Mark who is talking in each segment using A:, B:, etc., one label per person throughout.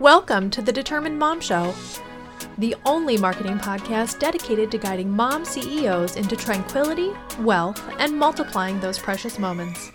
A: Welcome to the Determined Mom Show, the only marketing podcast dedicated to guiding mom CEOs into tranquility, wealth, and multiplying those precious moments.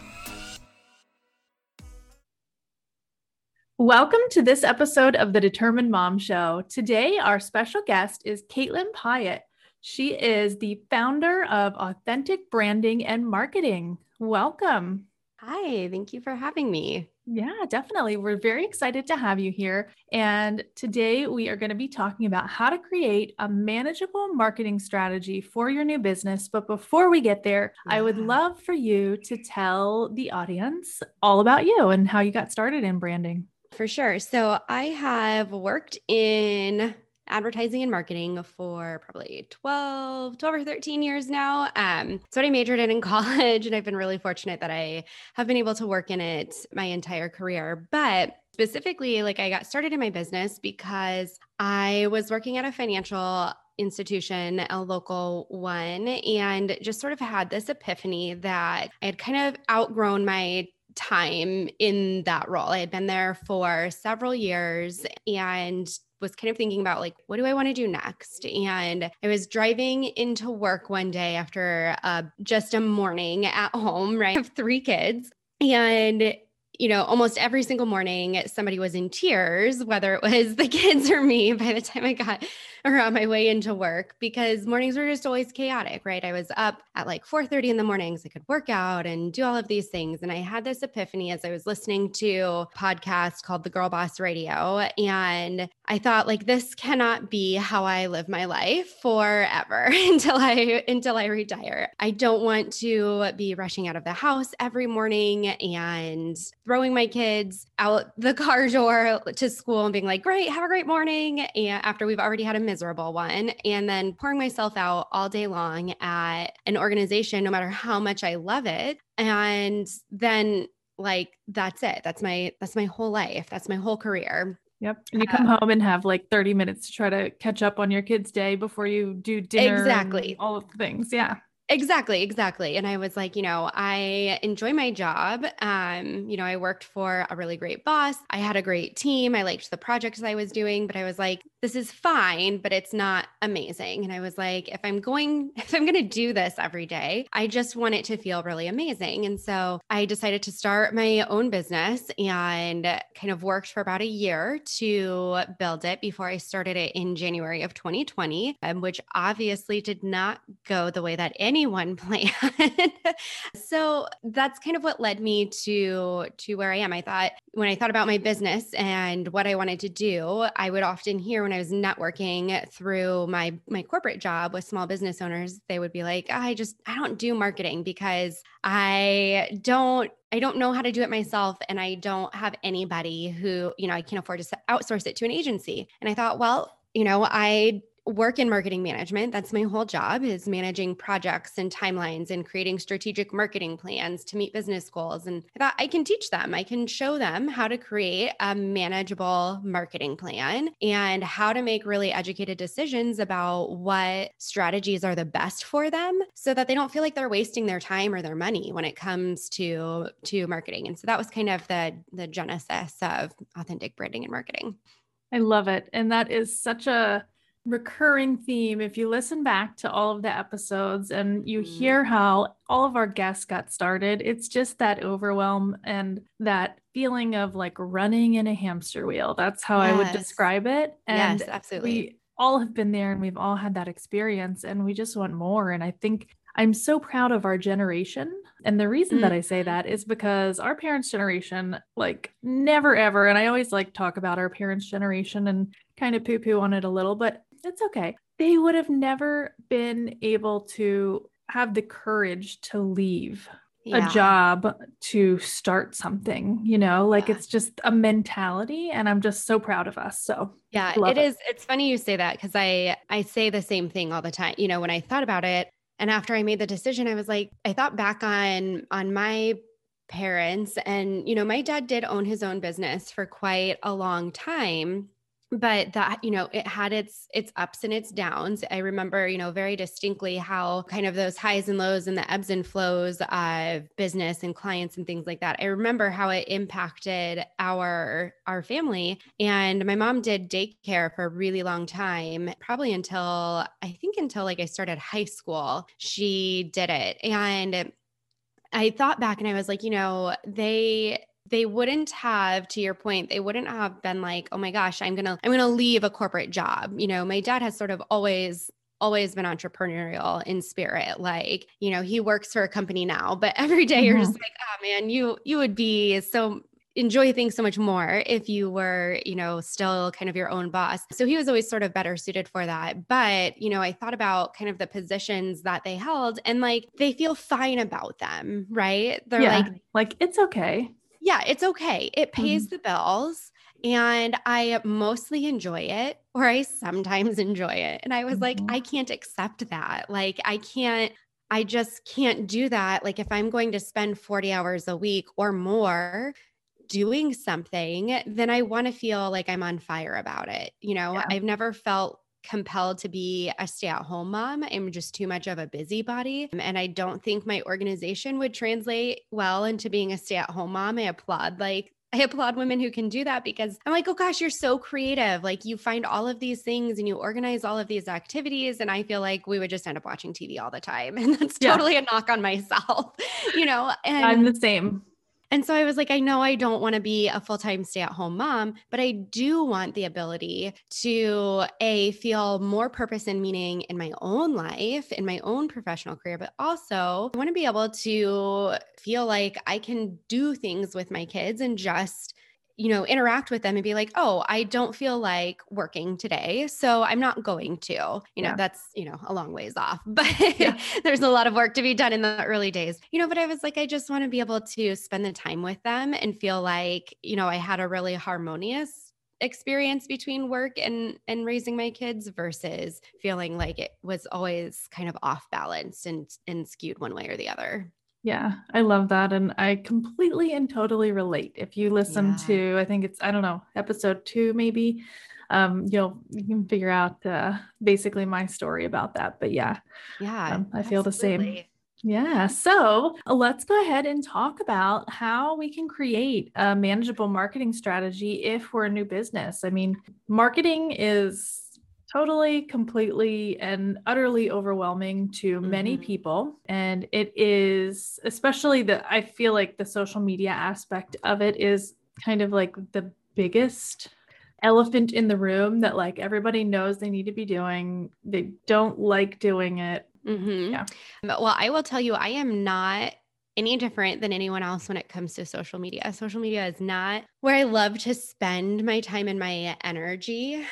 A: Welcome to this episode of the Determined Mom Show. Today, our special guest is Katlynn Pyatt. She is the founder of Authentic Branding and Marketing. Welcome.
B: Hi, thank you for having me.
A: Yeah, definitely. We're very excited to have you here. And today we are going to be talking about how to create a manageable marketing strategy for your new business. But before we get there, yeah. I would love for you to tell the audience all about you and how you got started in branding.
B: For sure. So I have worked in advertising and marketing for probably 12, 12 or 13 years now. Um, I majored in in college, and I've been really fortunate that I have been able to work in it my entire career. But specifically, like I got started in my business because I was working at a financial institution, a local one, and just sort of had this epiphany that I had kind of outgrown my time in that role. I had been there for several years and was kind of thinking about like what do I want to do next? And I was driving into work one day after uh, just a morning at home, right? I have three kids. And you know, almost every single morning, somebody was in tears, whether it was the kids or me by the time I got or on my way into work because mornings were just always chaotic, right? I was up at like 4:30 in the mornings. I could work out and do all of these things. And I had this epiphany as I was listening to podcast called The Girlboss Radio. And I thought like this cannot be how I live my life forever until I until I retire. I don't want to be rushing out of the house every morning and throwing my kids out the car door to school and being like, "Great, have a great morning." And after we've already had a miserable one and then pouring myself out all day long at an organization no matter how much I love it and then like that's it that's my that's my whole life that's my whole career
A: Yep. And you come uh, home and have like 30 minutes to try to catch up on your kid's day before you do dinner.
B: Exactly.
A: all of the things. Yeah.
B: Exactly, exactly. And I was like, you know, I enjoy my job. Um, you know, I worked for a really great boss. I had a great team. I liked the projects I was doing, but I was like, this is fine, but it's not amazing. And I was like, if I'm going, if I'm going to do this every day, I just want it to feel really amazing. And so I decided to start my own business and kind of worked for about a year to build it before I started it in January of 2020, um, which obviously did not go the way that anyone plan. so that's kind of what led me to to where I am. I thought when I thought about my business and what I wanted to do, I would often hear when I was networking through my my corporate job with small business owners, they would be like, "I just I don't do marketing because I don't I don't know how to do it myself and I don't have anybody who, you know, I can't afford to outsource it to an agency." And I thought, well, you know, I work in marketing management. That's my whole job is managing projects and timelines and creating strategic marketing plans to meet business goals. And I thought I can teach them. I can show them how to create a manageable marketing plan and how to make really educated decisions about what strategies are the best for them so that they don't feel like they're wasting their time or their money when it comes to to marketing. And so that was kind of the the genesis of authentic branding and marketing.
A: I love it. And that is such a recurring theme if you listen back to all of the episodes and you mm-hmm. hear how all of our guests got started it's just that overwhelm and that feeling of like running in a hamster wheel that's how yes. i would describe it
B: and yes absolutely
A: we all have been there and we've all had that experience and we just want more and i think i'm so proud of our generation and the reason mm-hmm. that i say that is because our parents generation like never ever and i always like talk about our parents generation and kind of poo poo on it a little but it's okay. They would have never been able to have the courage to leave yeah. a job to start something, you know, like yeah. it's just a mentality and I'm just so proud of us. So,
B: yeah, it, it is it's funny you say that cuz I I say the same thing all the time. You know, when I thought about it and after I made the decision, I was like I thought back on on my parents and you know, my dad did own his own business for quite a long time but that you know it had its its ups and its downs. I remember you know very distinctly how kind of those highs and lows and the ebbs and flows of business and clients and things like that. I remember how it impacted our our family. And my mom did daycare for a really long time probably until i think until like i started high school she did it. And I thought back and I was like, you know, they they wouldn't have to your point they wouldn't have been like oh my gosh i'm gonna i'm gonna leave a corporate job you know my dad has sort of always always been entrepreneurial in spirit like you know he works for a company now but every day you're just mm-hmm. like oh man you you would be so enjoy things so much more if you were, you know, still kind of your own boss. So he was always sort of better suited for that. But, you know, I thought about kind of the positions that they held and like they feel fine about them, right? They're yeah, like,
A: like it's okay
B: yeah, it's okay. It pays mm-hmm. the bills and I mostly enjoy it or I sometimes enjoy it. And I was mm-hmm. like, I can't accept that. Like, I can't, I just can't do that. Like, if I'm going to spend 40 hours a week or more doing something, then I want to feel like I'm on fire about it. You know, yeah. I've never felt compelled to be a stay at home mom. I'm just too much of a busybody. And I don't think my organization would translate well into being a stay at home mom. I applaud like I applaud women who can do that because I'm like, oh gosh, you're so creative. Like you find all of these things and you organize all of these activities. And I feel like we would just end up watching TV all the time. And that's totally yeah. a knock on myself, you know? And
A: I'm the same.
B: And so I was like, I know I don't want to be a full time stay at home mom, but I do want the ability to A, feel more purpose and meaning in my own life, in my own professional career, but also I want to be able to feel like I can do things with my kids and just you know, interact with them and be like, oh, I don't feel like working today. So I'm not going to, you know, yeah. that's, you know, a long ways off, but yeah. there's a lot of work to be done in the early days, you know, but I was like, I just want to be able to spend the time with them and feel like, you know, I had a really harmonious experience between work and and raising my kids versus feeling like it was always kind of off balance and and skewed one way or the other.
A: Yeah, I love that. And I completely and totally relate. If you listen yeah. to, I think it's, I don't know, episode two, maybe, um, you'll, you can figure out uh, basically my story about that. But yeah,
B: yeah,
A: um, I feel absolutely. the same. Yeah. So let's go ahead and talk about how we can create a manageable marketing strategy if we're a new business. I mean, marketing is totally, completely, and utterly overwhelming to mm-hmm. many people. And it is, especially the, I feel like the social media aspect of it is kind of like the biggest elephant in the room that like everybody knows they need to be doing. They don't like doing it.
B: Mm-hmm. Yeah. Well, I will tell you, I am not any different than anyone else when it comes to social media. Social media is not where I love to spend my time and my energy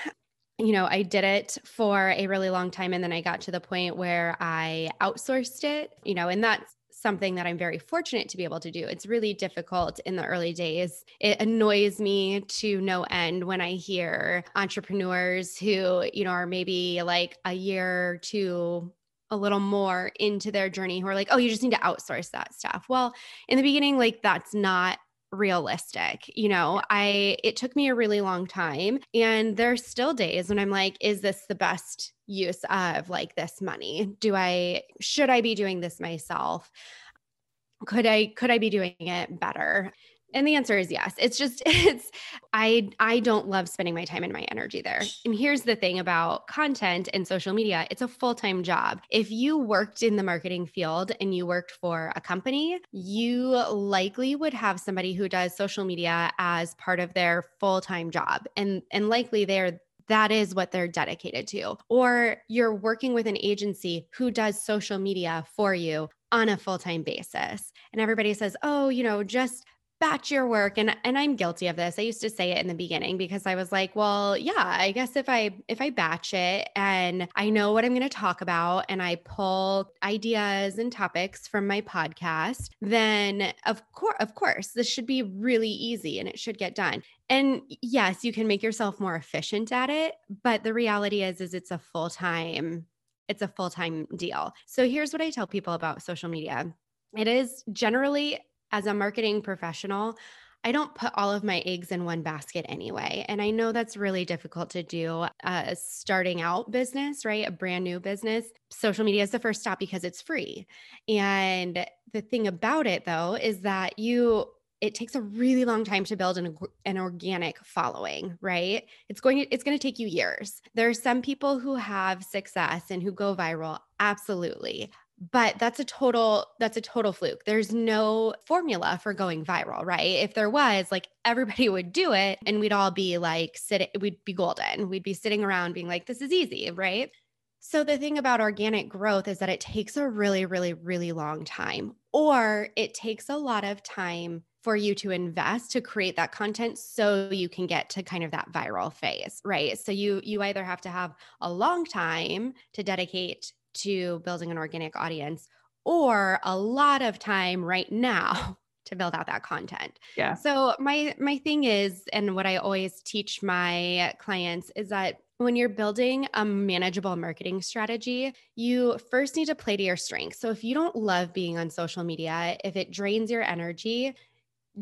B: you know, I did it for a really long time. And then I got to the point where I outsourced it, you know, and that's something that I'm very fortunate to be able to do. It's really difficult in the early days. It annoys me to no end when I hear entrepreneurs who, you know, are maybe like a year to a little more into their journey who are like, oh, you just need to outsource that stuff. Well, in the beginning, like that's not realistic. You know, I it took me a really long time and there's still days when I'm like is this the best use of like this money? Do I should I be doing this myself? Could I could I be doing it better? And the answer is yes. It's just it's I I don't love spending my time and my energy there. And here's the thing about content and social media, it's a full-time job. If you worked in the marketing field and you worked for a company, you likely would have somebody who does social media as part of their full-time job. And and likely they're that is what they're dedicated to. Or you're working with an agency who does social media for you on a full time basis. And everybody says, oh, you know, just batch your work and and I'm guilty of this. I used to say it in the beginning because I was like, well, yeah, I guess if I if I batch it and I know what I'm going to talk about and I pull ideas and topics from my podcast, then of course of course this should be really easy and it should get done. And yes, you can make yourself more efficient at it, but the reality is is it's a full-time it's a full-time deal. So here's what I tell people about social media. It is generally as a marketing professional, I don't put all of my eggs in one basket anyway. And I know that's really difficult to do uh, starting out business, right? A brand new business. Social media is the first stop because it's free. And the thing about it though is that you it takes a really long time to build an, an organic following right it's going to, it's going to take you years there are some people who have success and who go viral absolutely but that's a total that's a total fluke. There's no formula for going viral right? If there was like everybody would do it and we'd all be like sitting we'd be golden. We'd be sitting around being like this is easy right? So the thing about organic growth is that it takes a really really really long time or it takes a lot of time for you to invest to create that content so you can get to kind of that viral phase right? So you you either have to have a long time to dedicate to building an organic audience or a lot of time right now to build out that content.
A: Yeah.
B: So my my thing is and what I always teach my clients is that when you're building a manageable marketing strategy, you first need to play to your strengths. So if you don't love being on social media, if it drains your energy,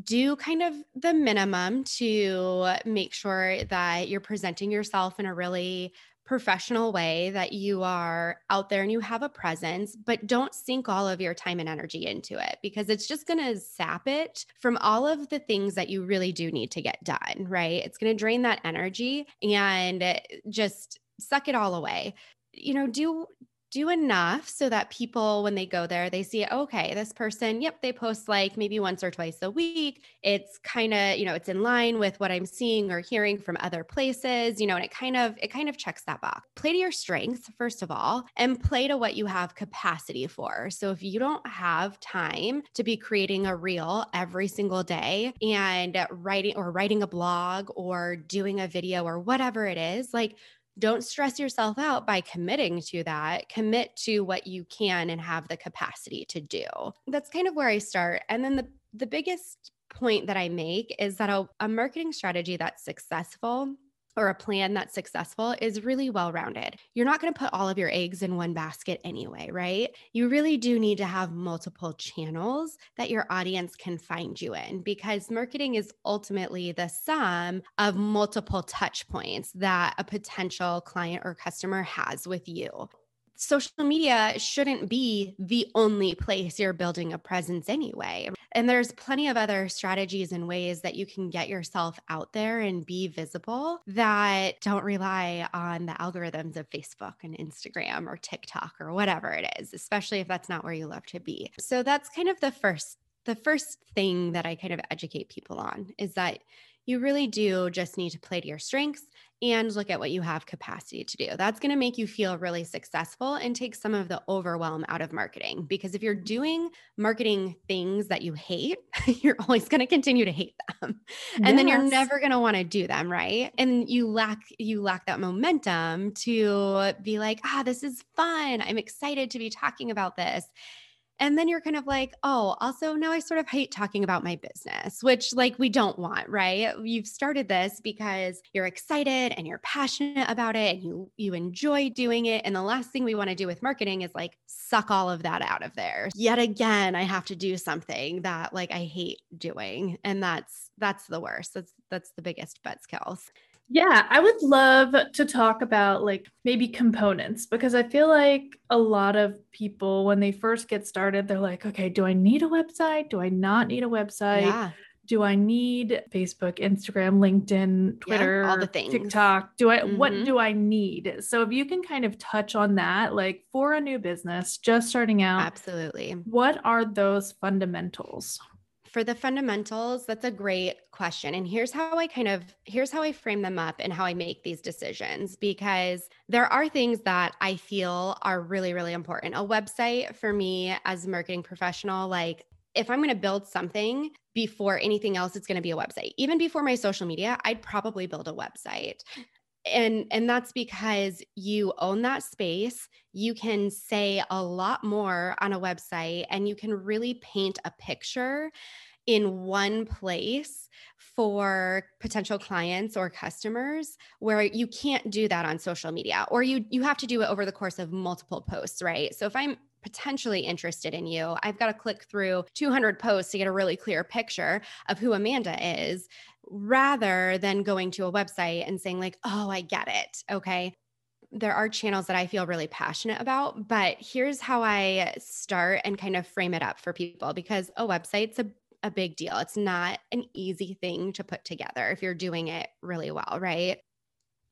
B: do kind of the minimum to make sure that you're presenting yourself in a really professional way that you are out there and you have a presence, but don't sink all of your time and energy into it because it's just going to sap it from all of the things that you really do need to get done, right? It's going to drain that energy and eh, just suck it all away. You know, do do enough so that people, when they go there, they see, okay, this person, yep, they post like maybe once or twice a week. It's kind of, you know, it's in line with what I'm seeing or hearing from other places, you know, and it kind of, it kind of checks that box. Play to your strengths, first of all, and play to what you have capacity for. So if you don't have time to be creating a reel every single day and writing or writing a blog or doing a video or whatever it is, like, don't stress yourself out by committing to that. Commit to what you can and have the capacity to do. That's kind of where I start. And then the, the biggest point that I make is that a, a marketing strategy that's successful or a plan that's successful is really well rounded. You're not going to put all of your eggs in one basket anyway, right? You really do need to have multiple channels that your audience can find you in because marketing is ultimately the sum of multiple touch points that a potential client or customer has with you social media shouldn't be the only place you're building a presence anyway. And there's plenty of other strategies and ways that you can get yourself out there and be visible that don't rely on the algorithms of Facebook and Instagram or TikTok or whatever it is, especially if that's not where you love to be. So that's kind of the first the first thing that I kind of educate people on is that you really do just need to play to your strengths and look at what you have capacity to do. That's going to make you feel really successful and take some of the overwhelm out of marketing. Because if you're doing marketing things that you hate, you're always going to continue to hate them. And yes. then you're never going to want to do them, right? And you lack you lack that momentum to be like, "Ah, this is fun. I'm excited to be talking about this." And then you're kind of like, oh, also now I sort of hate talking about my business, which like we don't want, right? You've started this because you're excited and you're passionate about it and you you enjoy doing it. And the last thing we want to do with marketing is like suck all of that out of there. Yet again, I have to do something that like I hate doing. And that's that's the worst. That's that's the biggest buzzkills.
A: Yeah, I would love to talk about like maybe components because I feel like a lot of people, when they first get started, they're like, okay, do I need a website? Do I not need a website? Yeah. Do I need Facebook, Instagram, LinkedIn, Twitter,
B: yeah, all the things.
A: TikTok? Do I mm-hmm. what do I need? So if you can kind of touch on that, like for a new business just starting out,
B: absolutely.
A: What are those fundamentals?
B: For the fundamentals, that's a great question. And here's how I kind of here's how I frame them up and how I make these decisions because there are things that I feel are really really important. A website for me as a marketing professional like if I'm going to build something before anything else, it's going to be a website. Even before my social media, I'd probably build a website and and that's because you own that space you can say a lot more on a website and you can really paint a picture in one place for potential clients or customers where you can't do that on social media or you you have to do it over the course of multiple posts right so if i'm potentially interested in you. I've got to click through 200 posts to get a really clear picture of who Amanda is rather than going to a website and saying, like, oh, I get it. Okay. There are channels that I feel really passionate about, but here's how I start and kind of frame it up for people because a website's a a big deal. It's not an easy thing to put together if you're doing it really well, right?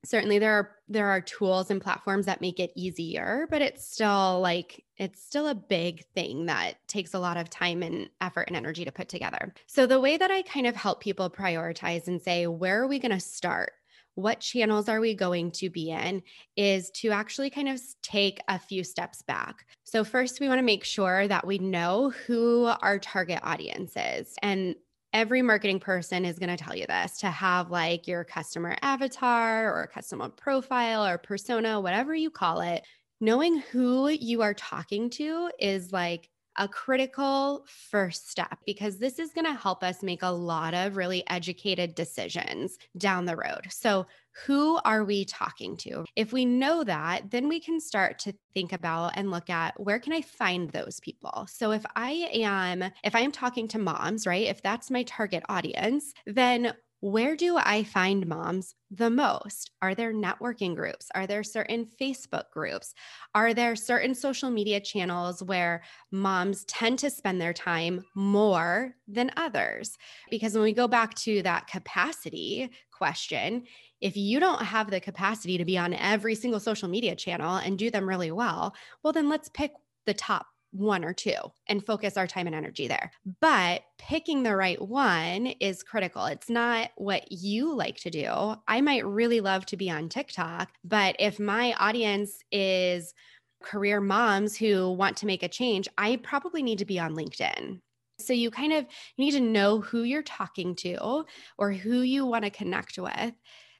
B: Certainly there are there are tools and platforms that make it easier but it's still like it's still a big thing that takes a lot of time and effort and energy to put together so the way that i kind of help people prioritize and say where are we going to start what channels are we going to be in is to actually kind of take a few steps back. So, first, we want to make sure that we know who our target audience is. And every marketing person is going to tell you this to have like your customer avatar or a customer profile or persona, whatever you call it. Knowing who you are talking to is like a critical first step because this is going to help us make a lot of really educated decisions down the road. So, who are we talking to? If we know that, then we can start to think about and look at where can I find those people? So if I am if I am talking to moms, right? If that's my target audience, then where do I find moms the most? Are there networking groups? Are there certain Facebook groups? Are there certain social media channels where moms tend to spend their time more than others? Because when we go back to that capacity question, if you don't have the capacity to be on every single social media channel and do them really well, well, then let's pick the top one or two and focus our time and energy there. But picking the right one is critical. It's not what you like to do. I might really love to be on TikTok, but if my audience is career moms who want to make a change, I probably need to be on LinkedIn. So you kind of need to know who you're talking to or who you want to connect with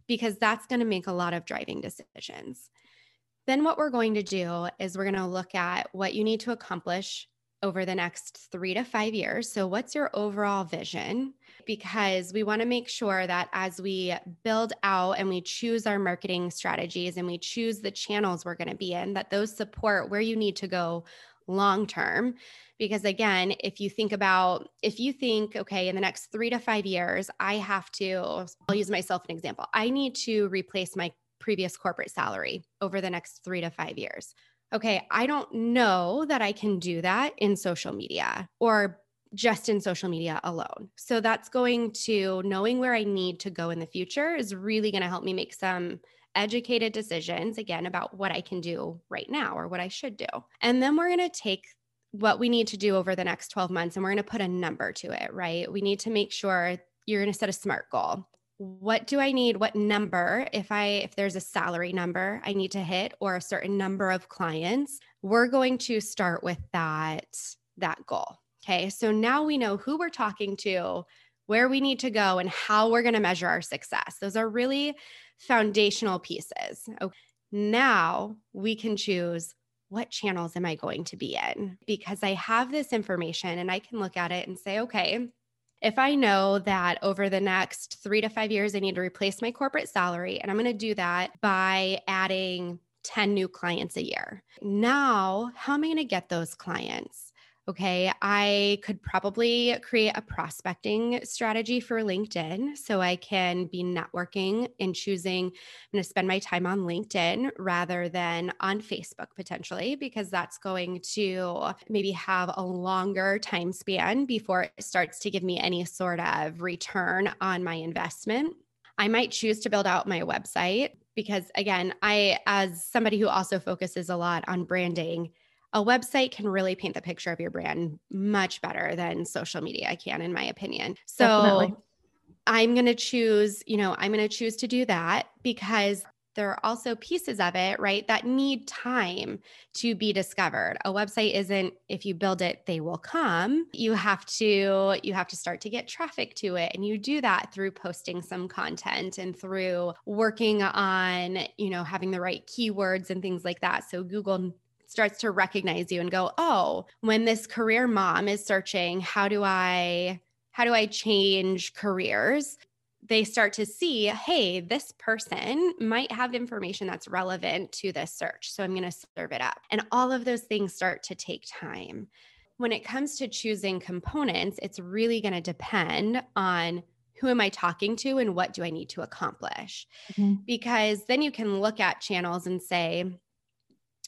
B: because that's going to make a lot of driving decisions. Then, what we're going to do is we're going to look at what you need to accomplish over the next three to five years. So, what's your overall vision? Because we want to make sure that as we build out and we choose our marketing strategies and we choose the channels we're going to be in, that those support where you need to go long term. Because again, if you think about, if you think, okay, in the next three to five years, I have to, I'll use myself an example, I need to replace my previous corporate salary over the next three to five years. Okay, I don't know that I can do that in social media or just in social media alone. So that's going to knowing where I need to go in the future is really going to help me make some educated decisions again about what I can do right now or what I should do. And then we're going to take what we need to do over the next 12 months and we're going to put a number to it, right? We need to make sure you're going to set a SMART goal. What do I need? What number if I if there's a salary number I need to hit or a certain number of clients, we're going to start with that that goal. Okay? So now we know who we're talking to, where we need to go and how we're going to measure our success. Those are really foundational pieces. Okay. Now we can choose what channels am I going to be in? Because I have this information and I can look at it and say, okay, if I know that over the next three to five years, I need to replace my corporate salary, and I'm going to do that by adding 10 new clients a year. Now, how am I going to get those clients? Okay, I could probably create a prospecting strategy for LinkedIn so I can be networking and choosing I'm going to spend my time on LinkedIn rather than on Facebook potentially because that's going to maybe have a longer time span before it starts to give me any sort of return on my investment. I might choose to build out my website because again, I as somebody who also focuses a lot on branding, a website can really paint the picture of your brand much better than social media can, in my opinion. So Definitely. I'm going to choose, you know, I'm going to choose to do that because there are also pieces of it, right, that need time to be discovered. A website isn't if you build it they will come. You have to you have to start to get traffic to it and you do that through posting some content and through working on, you know, having the right keywords and things like that. So Google starts to recognize you and go, "Oh, when this career mom is searching, how do I how do I change careers?" they start to see, hey, this person might have information that's relevant to this search. So I'm going to serve it up. And all of those things start to take time. When it comes to choosing components, it's really going to depend on who am I talking to and what do I need to accomplish? Mm-hmm. Because then you can look at channels and say,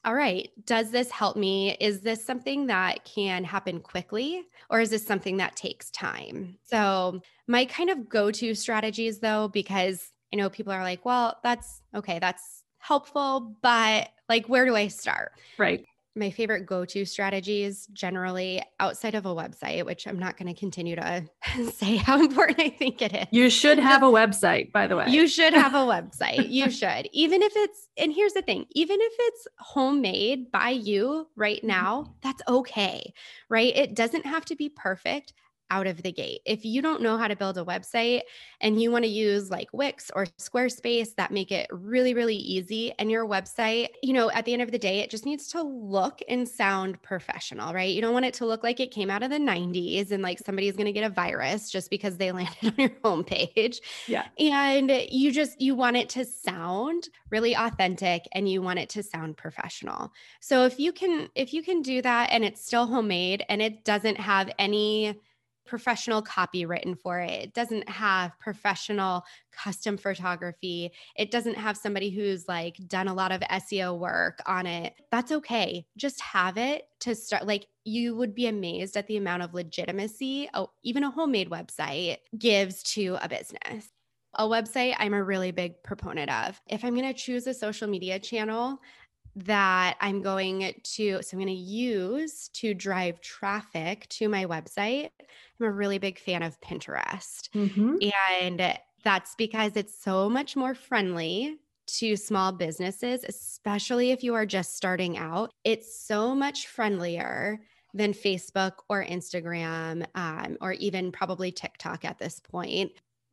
B: all right, does this help me? Is this something that can happen quickly or is this something that takes time? So, my kind of go to strategies, though, because I know people are like, well, that's okay, that's helpful, but like, where do I start?
A: Right
B: my favorite go-to strategies generally outside of a website which i'm not going to continue to say how important i think it is.
A: You should have a website by the way.
B: You should have a website. You should. Even if it's and here's the thing even if it's homemade by you right mm-hmm. now that's okay right? It doesn't have to be perfect out of the gate. If you don't know how to build a website and you want to use like Wix or Squarespace that make it really, really easy, and your website, you know, at the end of the day, it just needs to look and sound professional, right? You don't want it to look like it came out of the 90s and like somebody's going to get a virus just because they landed on your homepage.
A: Yeah.
B: And you just, you want it to sound really authentic and you want it to sound professional. So if you can, if you can do that and it's still homemade and it doesn't have any, professional copy written for it. It doesn't have professional custom photography. It doesn't have somebody who's like done a lot of SEO work on it. That's okay. Just have it to start. Like you would be amazed at the amount of legitimacy, oh, even a homemade website gives to a business. A website I'm a really big proponent of. If I'm going to choose a social media channel, that I'm going to, so I'm going to use to drive traffic to my website. I'm a really big fan of Pinterest. Mm-hmm. And that's because it's so much more friendly to small businesses, especially if you are just starting out. It's so much friendlier than Facebook or Instagram, um, or even probably TikTok at this point,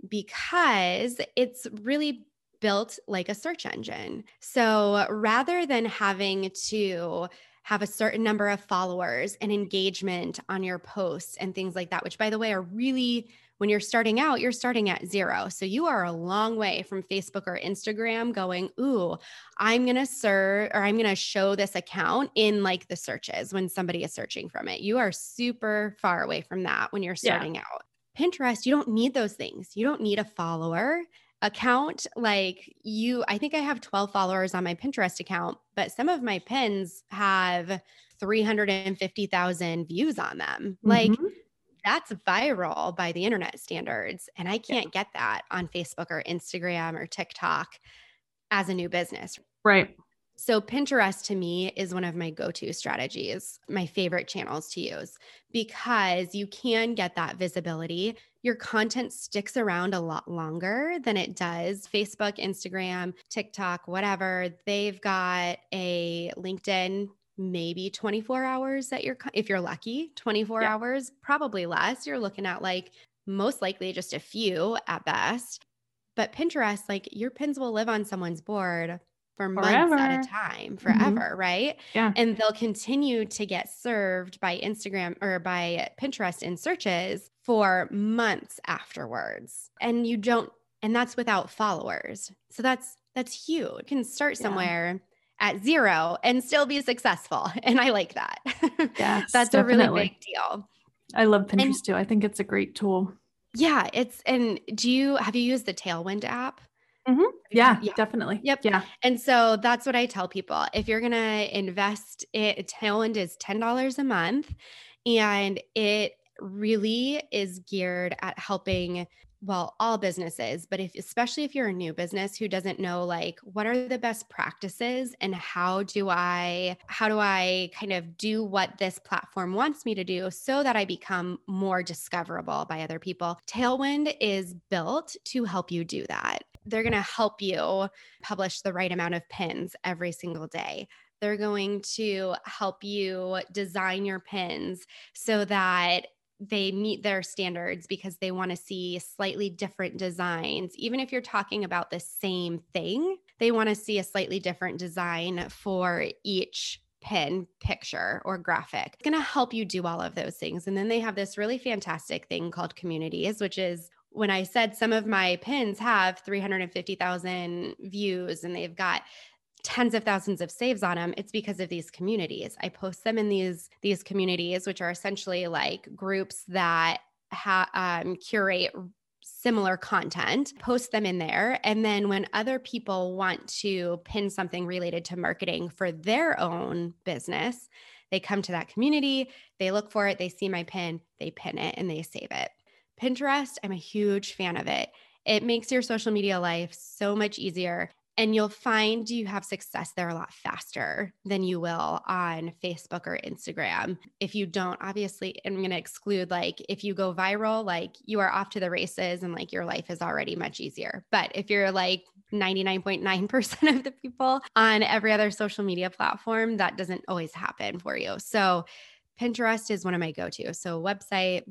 B: because it's really built like a search engine. So rather than having to have a certain number of followers and engagement on your posts and things like that, which by the way are really when you're starting out, you're starting at zero. So you are a long way from Facebook or Instagram going, Ooh, I'm going to serve or I'm going to show this account in like the searches when somebody is searching from it. You are super far away from that when you're starting yeah. out. Pinterest, you don't need those things. You don't need a follower account like you i think i have 12 followers on my pinterest account but some of my pins have 350,000 views on them mm-hmm. like that's viral by the internet standards and i can't yeah. get that on facebook or instagram or tiktok as a new business
A: right
B: so, Pinterest to me is one of my go to strategies, my favorite channels to use because you can get that visibility. Your content sticks around a lot longer than it does Facebook, Instagram, TikTok, whatever. They've got a LinkedIn maybe 24 hours that you're if you're lucky 24 yeah. hours probably less you're looking at like most likely just a few at best but pinterest like your pins will live on someone's board for forever. months at a time, mm-hmm. forever, mm-hmm. right?
A: Yeah.
B: And they'll continue to get served by Instagram or by Pinterest in searches for months afterwards. And you don't, and that's without followers. So that's that's huge. You can start somewhere yeah. at zero and still be successful. And I like that.
A: Yeah.
B: that's definitely. a really big deal.
A: I love Pinterest and, too. I think it's a great tool.
B: Yeah, it's and do you have you used the Tailwind app?
A: Mm-hmm. Yeah, yeah, definitely.
B: Yep.
A: Yeah.
B: And so that's what I tell people. If you're going to invest, it Tailwind is $10 a month and it really is geared at helping well all businesses but if especially if you're a new business who doesn't know like what are the best practices and how do i how do i kind of do what this platform wants me to do so that i become more discoverable by other people tailwind is built to help you do that they're going to help you publish the right amount of pins every single day. They're going to help you design your pins so that they meet their standards because they want to see slightly different designs. Even if you're talking about the same thing, they want to see a slightly different design for each pin picture or graphic. It's going to help you do all of those things. And then they have this really fantastic thing called communities, which is when I said some of my pins have 350,000 views and they've got tens of thousands of saves on them it's because of these communities. I post them in these these communities which are essentially like groups that ha- um, curate similar content post them in there and then when other people want to pin something related to marketing for their own business they come to that community they look for it they see my pin they pin it and they save it. Pinterest i'm a huge fan of it. It makes your social media life so much easier and you'll find you have success there a lot faster than you will on Facebook or Instagram. If you don't, obviously, I'm going to exclude like if you go viral, like you are off to the races and like your life is already much easier. But if you're like 99.9% of the people on every other social media platform, that doesn't always happen for you. So, Pinterest is one of my go to. So, website,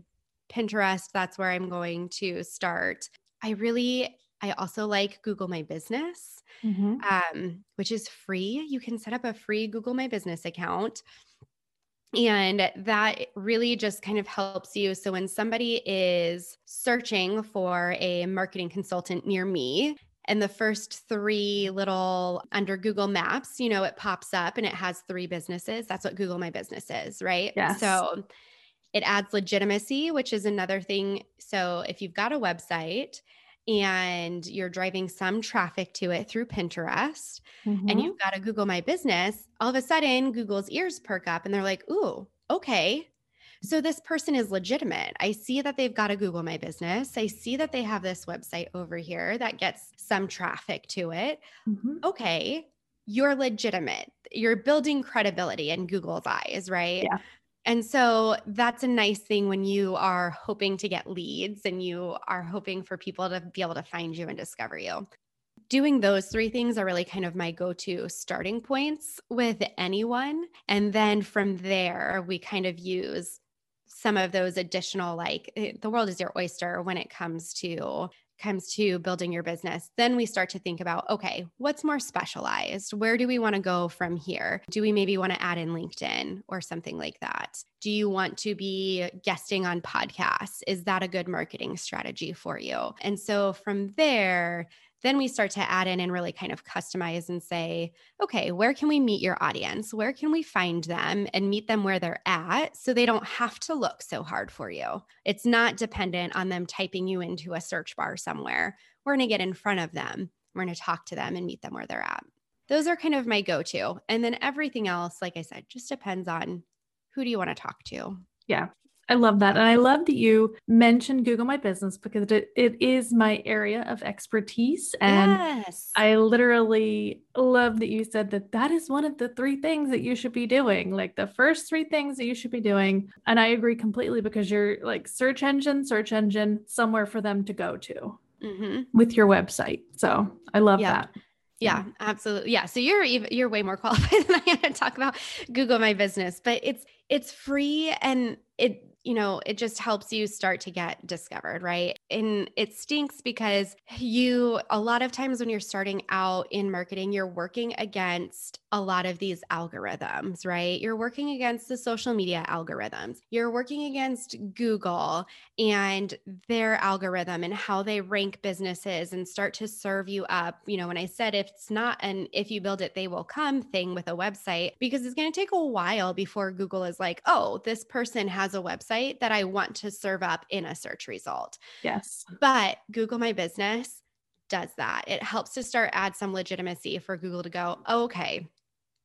B: Pinterest, that's where I'm going to start. I really I also like Google My Business, mm-hmm. um, which is free. You can set up a free Google My Business account. And that really just kind of helps you. So when somebody is searching for a marketing consultant near me, and the first three little under Google Maps, you know, it pops up and it has three businesses. That's what Google My Business is, right?
A: Yeah.
B: So it adds legitimacy, which is another thing. So if you've got a website, and you're driving some traffic to it through Pinterest mm-hmm. and you've got to Google My Business, all of a sudden Google's ears perk up and they're like, ooh, okay. So this person is legitimate. I see that they've got a Google My Business. I see that they have this website over here that gets some traffic to it. Mm-hmm. Okay. You're legitimate. You're building credibility in Google's eyes, right?
A: Yeah.
B: And so that's a nice thing when you are hoping to get leads and you are hoping for people to be able to find you and discover you. Doing those three things are really kind of my go to starting points with anyone. And then from there, we kind of use some of those additional, like eh, the world is your oyster when it comes to comes to building your business, then we start to think about okay, what's more specialized? Where do we want to go from here? Do we maybe want to add in LinkedIn or something like that? Do you want to be guesting on podcasts? Is that a good marketing strategy for you? And so from there, then we start to add in and really kind of customize and say, okay, where can we meet your audience? Where can we find them and meet them where they're at so they don't have to look so hard for you? It's not dependent on them typing you into a search bar somewhere. We're going to get in front of them, we're going to talk to them and meet them where they're at. Those are kind of my go to. And then everything else, like I said, just depends on who do you want to talk to.
A: Yeah. I love that. And I love that you mentioned Google My Business because it, it is my area of expertise. And yes. I literally love that you said that that is one of the three things that you should be doing, like the first three things that you should be doing. And I agree completely because you're like search engine, search engine, somewhere for them to go to mm-hmm. with your website. So I love that.
B: Yeah, absolutely. Yeah. So you're even you're way more qualified than I am to talk about Google My Business, but it's it's free and it you know, it just helps you start to get discovered, right? And it stinks because you, a lot of times when you're starting out in marketing, you're working against a lot of these algorithms, right? You're working against the social media algorithms, you're working against Google and their algorithm and how they rank businesses and start to serve you up. You know, when I said it's not an if you build it, they will come thing with a website, because it's going to take a while before Google is like, oh, this person has a website website that I want to serve up in a search result.
A: Yes.
B: But Google My Business does that. It helps to start add some legitimacy for Google to go, oh, okay,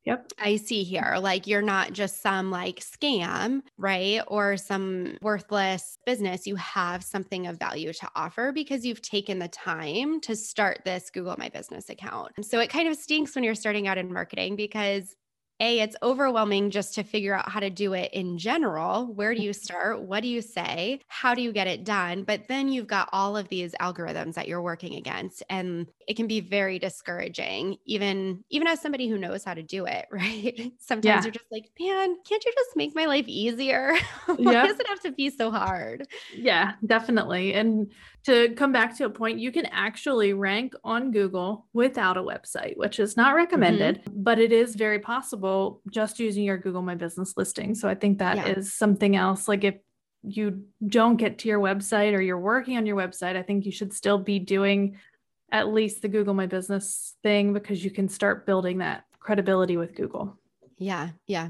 A: Yep.
B: I see here. Like you're not just some like scam, right? Or some worthless business. You have something of value to offer because you've taken the time to start this Google My Business account. So it kind of stinks when you're starting out in marketing because a, it's overwhelming just to figure out how to do it in general. Where do you mm-hmm. start? What do you say? How do you get it done? But then you've got all of these algorithms that you're working against and it can be very discouraging even even as somebody who knows how to do it, right? Sometimes yeah. you're just like, "Man, can't you just make my life easier? Why yeah. does it have to be so hard?"
A: Yeah, definitely. And to come back to a point, you can actually rank on Google without a website, which is not recommended, mm-hmm. but it is very possible just using your Google My Business listing. So I think that yeah. is something else. Like if you don't get to your website or you're working on your website, I think you should still be doing at least the Google My Business thing because you can start building that credibility with Google.
B: Yeah, yeah,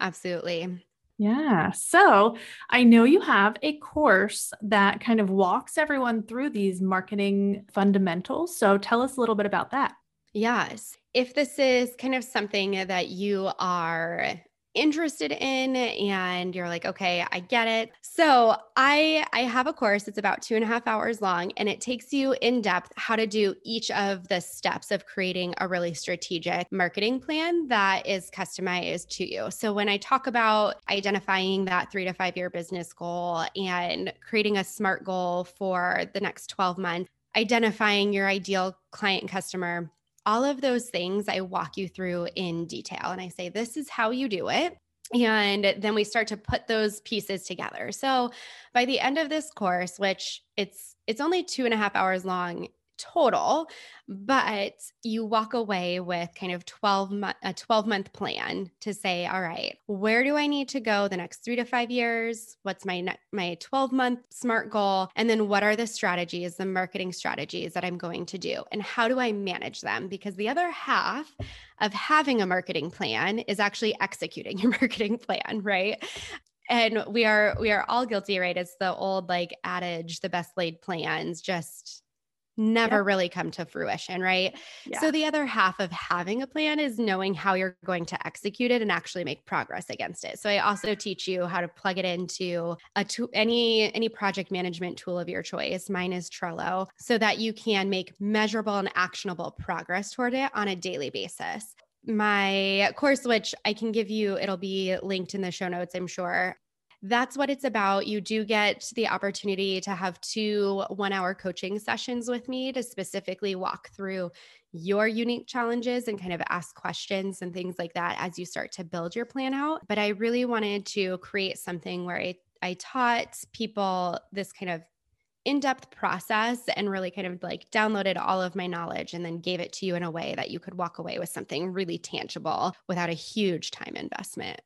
B: absolutely.
A: Yeah. So I know you have a course that kind of walks everyone through these marketing fundamentals. So tell us a little bit about that.
B: Yes. If this is kind of something that you are interested in and you're like okay i get it. So i i have a course it's about two and a half hours long and it takes you in depth how to do each of the steps of creating a really strategic marketing plan that is customized to you. So when i talk about identifying that three to five year business goal and creating a smart goal for the next 12 months identifying your ideal client and customer all of those things I walk you through in detail. And I say, this is how you do it. And then we start to put those pieces together. So by the end of this course, which it's it's only two and a half hours long, total, but you walk away with kind of 12 month, a 12 month plan to say, all right, where do I need to go the next three to five years? What's my, my 12 month smart goal? And then what are the strategies, the marketing strategies that I'm going to do? And how do I manage them? Because the other half of having a marketing plan is actually executing your marketing plan, right? and we are we are all guilty right it's the old like adage the best laid plans just never yep. really come to fruition, right? Yeah. So the other half of having a plan is knowing how you're going to execute it and actually make progress against it. So I also teach you how to plug it into a to- any any project management tool of your choice. Mine is Trello so that you can make measurable and actionable progress toward it on a daily basis my course, which I can give you, it'll be linked in the show notes, I'm sure that's what it's about. You do get the opportunity to have two one hour coaching sessions with me to specifically walk through your unique challenges and kind of ask questions and things like that as you start to build your plan out. But I really wanted to create something where I, I taught people this kind of in depth process and really kind of like downloaded all of my knowledge and then gave it to you in a way that you could walk away with something really tangible without a huge time investment.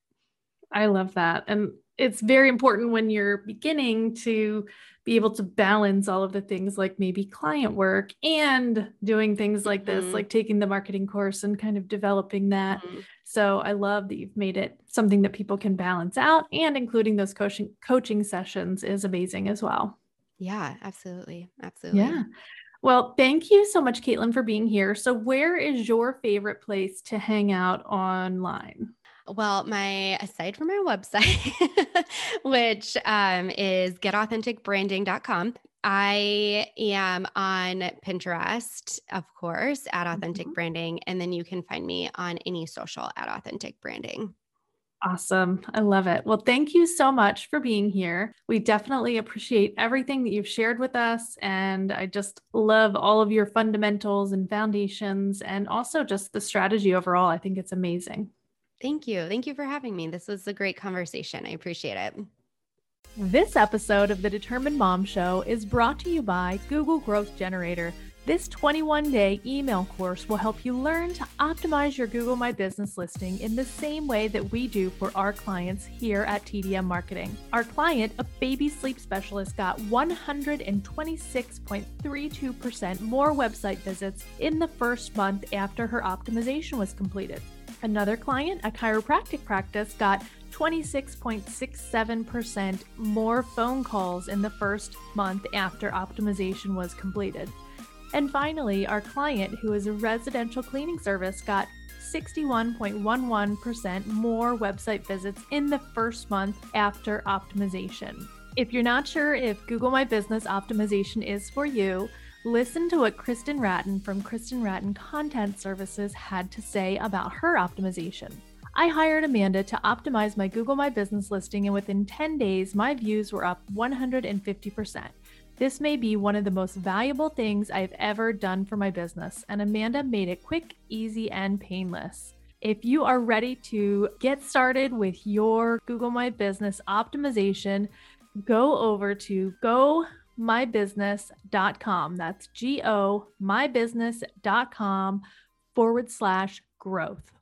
A: I love that. And it's very important when you're beginning to be able to balance all of the things like maybe client work and doing things like this, mm-hmm. like taking the marketing course and kind of developing that. Mm-hmm. So I love that you've made it something that people can balance out and including those coaching coaching sessions is amazing as well.
B: Yeah, absolutely. Absolutely.
A: Yeah. Well, thank you so much, Katlynn, for being here. So, where is your favorite place to hang out online?
B: Well, my aside from my website, which um, is getauthenticbranding.com, I am on Pinterest, of course, at Authentic mm-hmm. Branding. And then you can find me on any social at Authentic Branding.
A: Awesome. I love it. Well, thank you so much for being here. We definitely appreciate everything that you've shared with us. And I just love all of your fundamentals and foundations and also just the strategy overall. I think it's amazing.
B: Thank you. Thank you for having me. This was a great conversation. I appreciate it.
A: This episode of the Determined Mom Show is brought to you by Google Growth Generator. This 21 day email course will help you learn to optimize your Google My Business listing in the same way that we do for our clients here at TDM Marketing. Our client, a baby sleep specialist, got 126.32% more website visits in the first month after her optimization was completed. Another client, a chiropractic practice, got 26.67% more phone calls in the first month after optimization was completed. And finally, our client, who is a residential cleaning service, got 61.11% more website visits in the first month after optimization. If you're not sure if Google My Business optimization is for you, Listen to what Kristen Ratton from Kristen Ratton Content Services had to say about her optimization. I hired Amanda to optimize my Google My Business listing, and within 10 days, my views were up 150%. This may be one of the most valuable things I've ever done for my business, and Amanda made it quick, easy, and painless. If you are ready to get started with your Google My Business optimization, go over to go mybusiness.com. That's G O mybusiness.com forward slash growth.